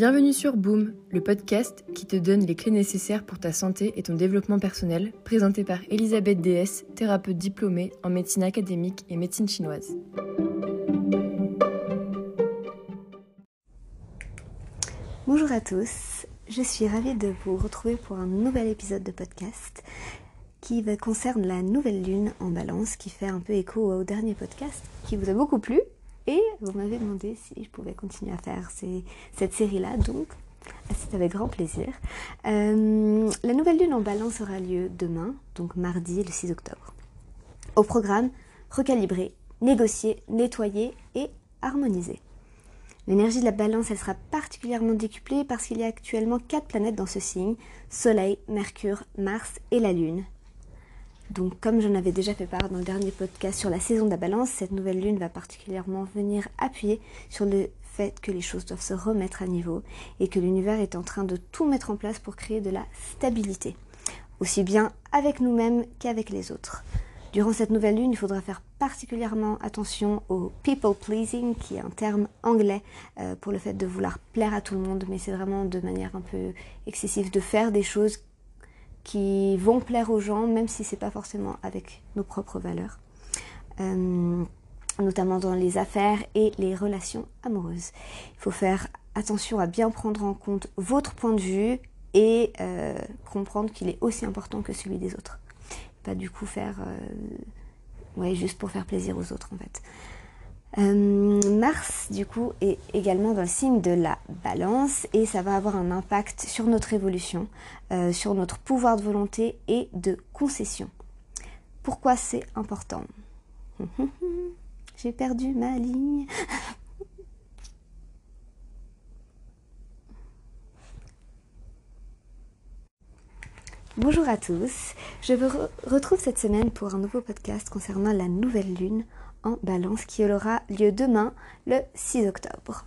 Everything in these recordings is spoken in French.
Bienvenue sur Boom, le podcast qui te donne les clés nécessaires pour ta santé et ton développement personnel, présenté par Elisabeth DS, thérapeute diplômée en médecine académique et médecine chinoise. Bonjour à tous, je suis ravie de vous retrouver pour un nouvel épisode de podcast qui concerne la nouvelle lune en balance qui fait un peu écho au dernier podcast qui vous a beaucoup plu et vous m'avez demandé si je pouvais continuer à faire cette série-là, donc c'est avec grand plaisir. Euh, la nouvelle lune en balance aura lieu demain, donc mardi le 6 octobre. Au programme, recalibrer, négocier, nettoyer et harmoniser. L'énergie de la balance, elle sera particulièrement décuplée parce qu'il y a actuellement quatre planètes dans ce signe, Soleil, Mercure, Mars et la Lune. Donc, comme j'en avais déjà fait part dans le dernier podcast sur la saison de la balance, cette nouvelle lune va particulièrement venir appuyer sur le fait que les choses doivent se remettre à niveau et que l'univers est en train de tout mettre en place pour créer de la stabilité, aussi bien avec nous-mêmes qu'avec les autres. Durant cette nouvelle lune, il faudra faire particulièrement attention au people pleasing, qui est un terme anglais euh, pour le fait de vouloir plaire à tout le monde, mais c'est vraiment de manière un peu excessive de faire des choses qui vont plaire aux gens, même si c'est pas forcément avec nos propres valeurs. Euh, notamment dans les affaires et les relations amoureuses. Il faut faire attention à bien prendre en compte votre point de vue et euh, comprendre qu'il est aussi important que celui des autres. Pas du coup faire, euh, ouais, juste pour faire plaisir aux autres en fait. Euh, Mars, du coup, est également dans le signe de la balance et ça va avoir un impact sur notre évolution, euh, sur notre pouvoir de volonté et de concession. Pourquoi c'est important? J'ai perdu ma ligne. Bonjour à tous, je vous retrouve cette semaine pour un nouveau podcast concernant la nouvelle lune en balance qui aura lieu demain le 6 octobre.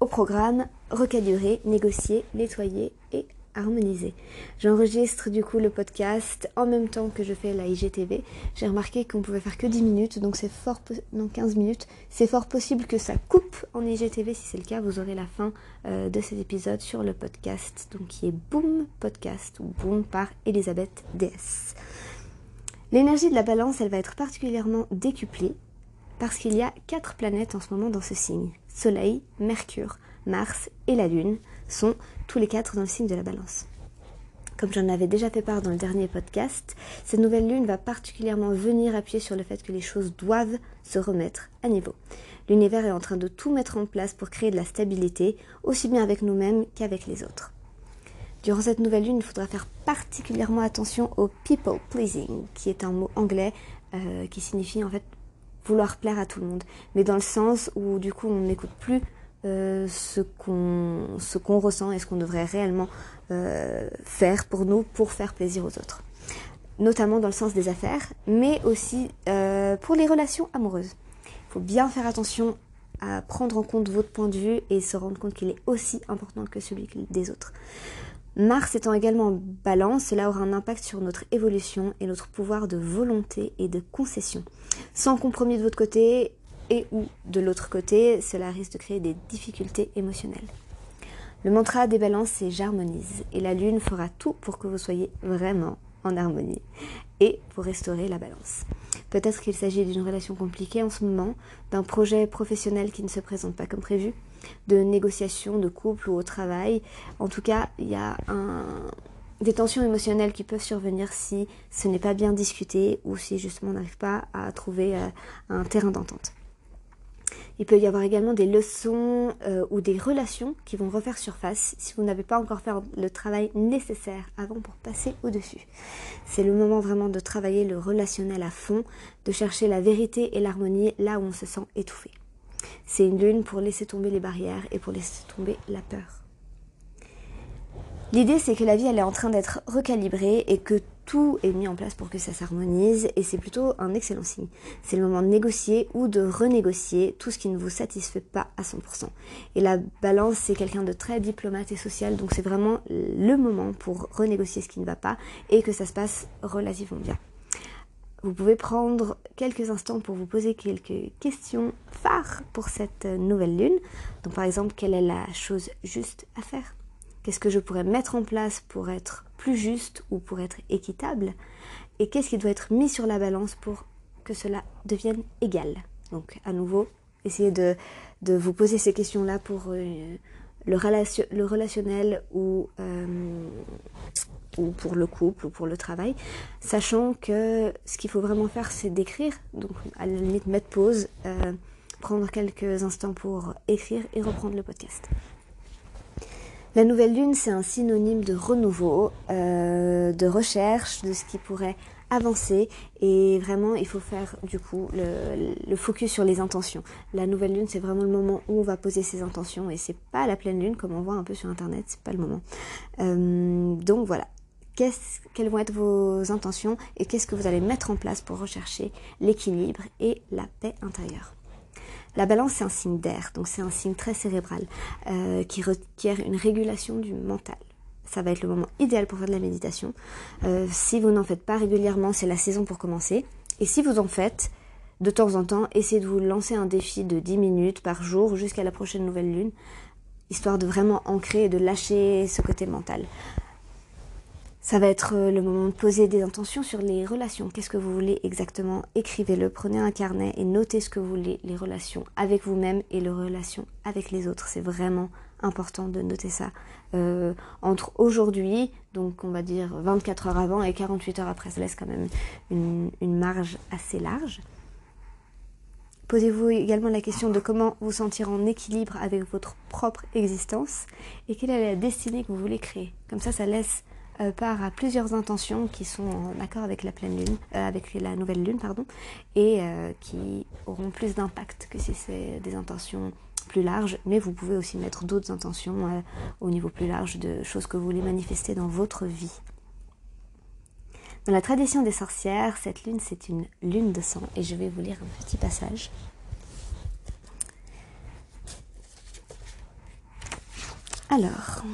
Au programme, recalibrer, négocier, nettoyer et harmoniser. J'enregistre du coup le podcast en même temps que je fais la IGTV. J'ai remarqué qu'on pouvait faire que 10 minutes, donc c'est fort non 15 minutes. C'est fort possible que ça coupe en IGTV. Si c'est le cas, vous aurez la fin euh, de cet épisode sur le podcast, donc qui est Boom Podcast ou Boom par Elisabeth DS. L'énergie de la balance, elle va être particulièrement décuplée parce qu'il y a quatre planètes en ce moment dans ce signe. Soleil, Mercure, Mars et la Lune sont tous les quatre dans le signe de la balance. Comme j'en avais déjà fait part dans le dernier podcast, cette nouvelle lune va particulièrement venir appuyer sur le fait que les choses doivent se remettre à niveau. L'univers est en train de tout mettre en place pour créer de la stabilité, aussi bien avec nous-mêmes qu'avec les autres. Durant cette nouvelle lune, il faudra faire particulièrement attention au people pleasing, qui est un mot anglais euh, qui signifie en fait vouloir plaire à tout le monde, mais dans le sens où du coup on n'écoute plus euh, ce qu'on ressent et ce qu'on devrait réellement euh, faire pour nous pour faire plaisir aux autres, notamment dans le sens des affaires, mais aussi euh, pour les relations amoureuses. Il faut bien faire attention à prendre en compte votre point de vue et se rendre compte qu'il est aussi important que celui des autres. Mars étant également en balance, cela aura un impact sur notre évolution et notre pouvoir de volonté et de concession. Sans compromis de votre côté et ou de l'autre côté, cela risque de créer des difficultés émotionnelles. Le mantra des balances, c'est j'harmonise et la lune fera tout pour que vous soyez vraiment en harmonie et pour restaurer la balance. Peut-être qu'il s'agit d'une relation compliquée en ce moment, d'un projet professionnel qui ne se présente pas comme prévu, de négociations de couple ou au travail. En tout cas, il y a des tensions émotionnelles qui peuvent survenir si ce n'est pas bien discuté ou si justement on n'arrive pas à trouver euh, un terrain d'entente. Il peut y avoir également des leçons euh, ou des relations qui vont refaire surface si vous n'avez pas encore fait le travail nécessaire avant pour passer au-dessus. C'est le moment vraiment de travailler le relationnel à fond, de chercher la vérité et l'harmonie là où on se sent étouffé. C'est une lune pour laisser tomber les barrières et pour laisser tomber la peur. L'idée, c'est que la vie, elle est en train d'être recalibrée et que tout est mis en place pour que ça s'harmonise et c'est plutôt un excellent signe. C'est le moment de négocier ou de renégocier tout ce qui ne vous satisfait pas à 100%. Et la balance, c'est quelqu'un de très diplomate et social, donc c'est vraiment le moment pour renégocier ce qui ne va pas et que ça se passe relativement bien. vous pouvez prendre quelques instants pour vous poser quelques questions phares pour cette nouvelle lune. Donc par exemple, quelle est la chose juste à faire? Qu'est-ce que je pourrais mettre en place pour être plus juste ou pour être équitable Et qu'est-ce qui doit être mis sur la balance pour que cela devienne égal Donc à nouveau, essayez de, vous poser ces questions-là pour euh, le, relationnel ou, euh, ou pour le couple ou pour le travail, sachant que ce qu'il faut vraiment faire, c'est d'écrire. Donc à la limite, mettre pause, euh, prendre quelques instants pour écrire et reprendre le podcast. La nouvelle lune, c'est un synonyme de renouveau, euh, de recherche, de ce qui pourrait avancer. Et vraiment, il faut faire du coup le, focus sur les intentions. La nouvelle lune, c'est vraiment le moment où on va poser ses intentions. Et c'est pas la pleine lune comme on voit un peu sur internet, c'est pas le moment. Euh, donc voilà. quelles vont être vos intentions et qu'est-ce que vous allez mettre en place pour rechercher l'équilibre et la paix intérieure? La balance, c'est un signe d'air, donc c'est un signe très cérébral euh, qui requiert une régulation du mental. Ça va être le moment idéal pour faire de la méditation. Euh, si vous n'en faites pas régulièrement, c'est la saison pour commencer. Et si vous en faites, de temps en temps, essayez de vous lancer un défi de 10 minutes par jour jusqu'à la prochaine nouvelle lune, histoire de vraiment ancrer et de lâcher ce côté mental. Ça va être euh, le moment de poser des intentions sur les relations. Qu'est-ce que vous voulez exactement? Écrivez-le, prenez un carnet et notez ce que vous voulez, les relations avec vous-même et les relations avec les autres. C'est vraiment important de noter ça. Euh, entre aujourd'hui, donc on va dire 24 heures avant et 48 heures après, ça laisse quand même une, une marge assez large. Posez-vous également la question de comment vous sentir en équilibre avec votre propre existence et quelle est la destinée que vous voulez créer. Comme ça, ça laisse part à plusieurs intentions qui sont en accord avec la pleine lune, euh, avec la nouvelle lune, pardon, et euh, qui auront plus d'impact que si c'est des intentions plus larges. Mais vous pouvez aussi mettre d'autres intentions au niveau plus large de choses que vous voulez manifester dans votre vie. Dans la tradition des sorcières, cette lune, c'est une lune de sang, et je vais vous lire un petit passage. Alors,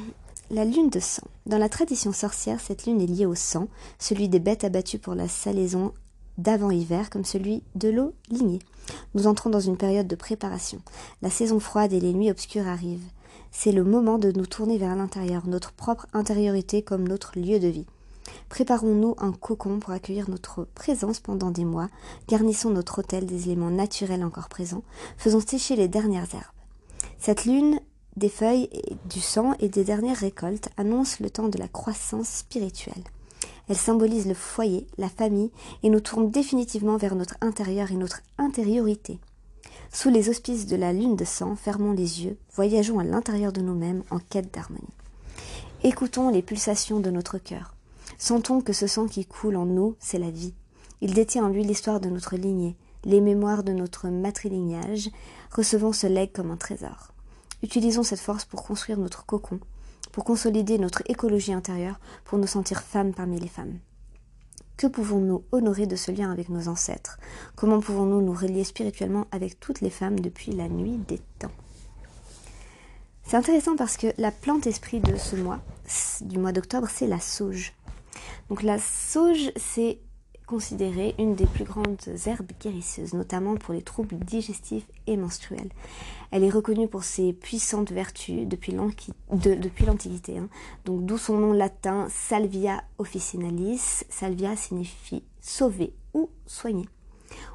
la lune de sang. Dans la tradition sorcière, cette lune est liée au sang, celui des bêtes abattues pour la salaison d'avant-hiver comme celui de l'eau lignée. Nous entrons dans une période de préparation. La saison froide et les nuits obscures arrivent. C'est le moment de nous tourner vers l'intérieur, notre propre intériorité comme notre lieu de vie. Préparons-nous un cocon pour accueillir notre présence pendant des mois, garnissons notre hôtel des éléments naturels encore présents, faisons sécher les dernières herbes. Cette lune des feuilles, du sang et des dernières récoltes annoncent le temps de la croissance spirituelle. Elle symbolise le foyer, la famille, et nous tourne définitivement vers notre intérieur et notre intériorité. Sous les auspices de la lune de sang, fermons les yeux, voyageons à l'intérieur de nous-mêmes en quête d'harmonie. Écoutons les pulsations de notre cœur. Sentons que ce sang qui coule en nous, c'est la vie. Il détient en lui l'histoire de notre lignée, les mémoires de notre matrilignage. Recevons ce legs comme un trésor. Utilisons cette force pour construire notre cocon, pour consolider notre écologie intérieure, pour nous sentir femmes parmi les femmes. Que pouvons-nous honorer de ce lien avec nos ancêtres? Comment pouvons-nous nous relier spirituellement avec toutes les femmes depuis la nuit des temps? C'est intéressant parce que la plante esprit de ce mois, du mois d'octobre, c'est la sauge. Donc la sauge, c'est considérée une des plus grandes herbes guérisseuses, notamment pour les troubles digestifs et menstruels. Elle est reconnue pour ses puissantes vertus depuis l'Antiquité, hein. donc d'où son nom latin Salvia officinalis. Salvia signifie sauver ou soigner.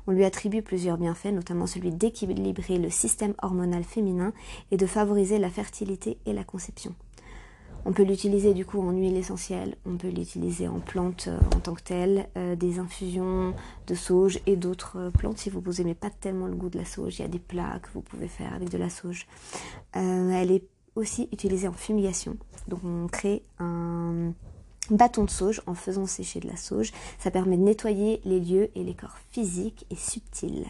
On lui attribue plusieurs bienfaits, notamment celui d'équilibrer le système hormonal féminin et de favoriser la fertilité et la conception. On peut l'utiliser du coup en huile essentielle, on peut l'utiliser en plante euh, en tant que telle, euh, des infusions de sauge et d'autres euh, plantes. Si vous vous aimez pas tellement le goût de la sauge, il y a des plats que vous pouvez faire avec de la sauge. elle est aussi utilisée en fumigation. Donc on crée un bâton de sauge en faisant sécher de la sauge. Ça permet de nettoyer les lieux et les corps physiques et subtils.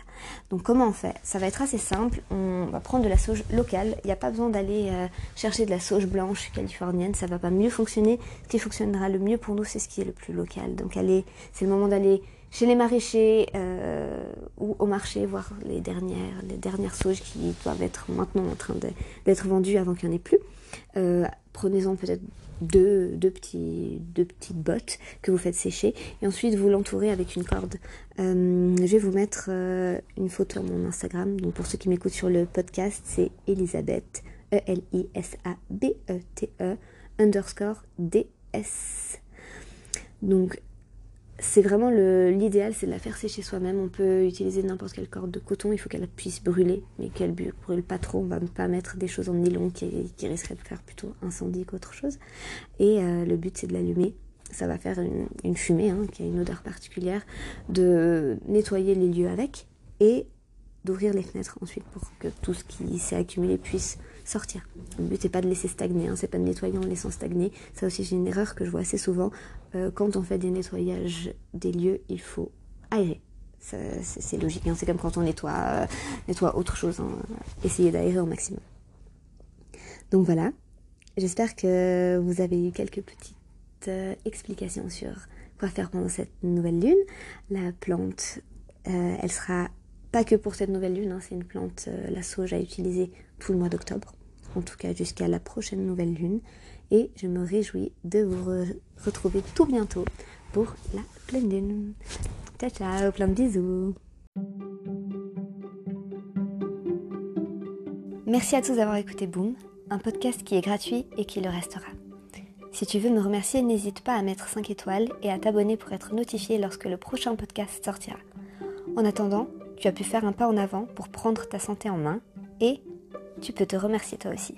Donc comment on fait? Ça va être assez simple. On va prendre de la sauge locale. Il n'y a pas besoin d'aller euh, chercher de la sauge blanche californienne. Ça va pas mieux fonctionner. Ce qui fonctionnera le mieux pour nous, c'est ce qui est le plus local. Donc allez, c'est le moment d'aller chez les maraîchers ou au marché, voir les dernières, les dernières sauges qui doivent être maintenant en train d'être vendues avant qu'il n'y en ait plus. Prenez-en peut-être deux, petites bottes que vous faites sécher et ensuite vous l'entourez avec une corde. Euh, je vais vous mettre euh, une photo à mon Instagram. Donc pour ceux qui m'écoutent sur le podcast, c'est Elisabeth, E-L-I-S-A-B-E-T-E, -E, underscore D-S. Donc c'est vraiment l'idéal, c'est de la faire sécher soi-même. On peut utiliser n'importe quelle corde de coton, il faut qu'elle puisse brûler, mais qu'elle brûle pas trop. On va pas mettre des choses en nylon qui, qui risqueraient de faire plutôt incendie qu'autre chose. Et euh, le but c'est de l'allumer. Ça va faire une, fumée hein, qui a une odeur particulière, de nettoyer les lieux avec et d'ouvrir les fenêtres ensuite pour que tout ce qui s'est accumulé puisse sortir. Le but n'est pas de laisser stagner, hein, c'est pas de nettoyer en laissant stagner. Ça aussi c'est une erreur que je vois assez souvent. Euh, quand on fait des nettoyages des lieux, il faut aérer. C'est logique, hein. c'est comme quand on nettoie, euh, nettoie autre chose, hein. essayer d'aérer au maximum. Donc voilà, j'espère que vous avez eu quelques petites euh, explications sur quoi faire pendant cette nouvelle lune. La plante, elle sera pas que pour cette nouvelle lune, c'est une plante, la sauge à utiliser tout le mois d'octobre en tout cas jusqu'à la prochaine nouvelle lune. Et je me réjouis de vous retrouver tout bientôt pour la pleine lune. Ciao ciao, plein de bisous. Merci à tous d'avoir écouté Boom, un podcast qui est gratuit et qui le restera. Si tu veux me remercier, n'hésite pas à mettre 5 étoiles et à t'abonner pour être notifié lorsque le prochain podcast sortira. En attendant, tu as pu faire un pas en avant pour prendre ta santé en main et tu peux te remercier toi aussi.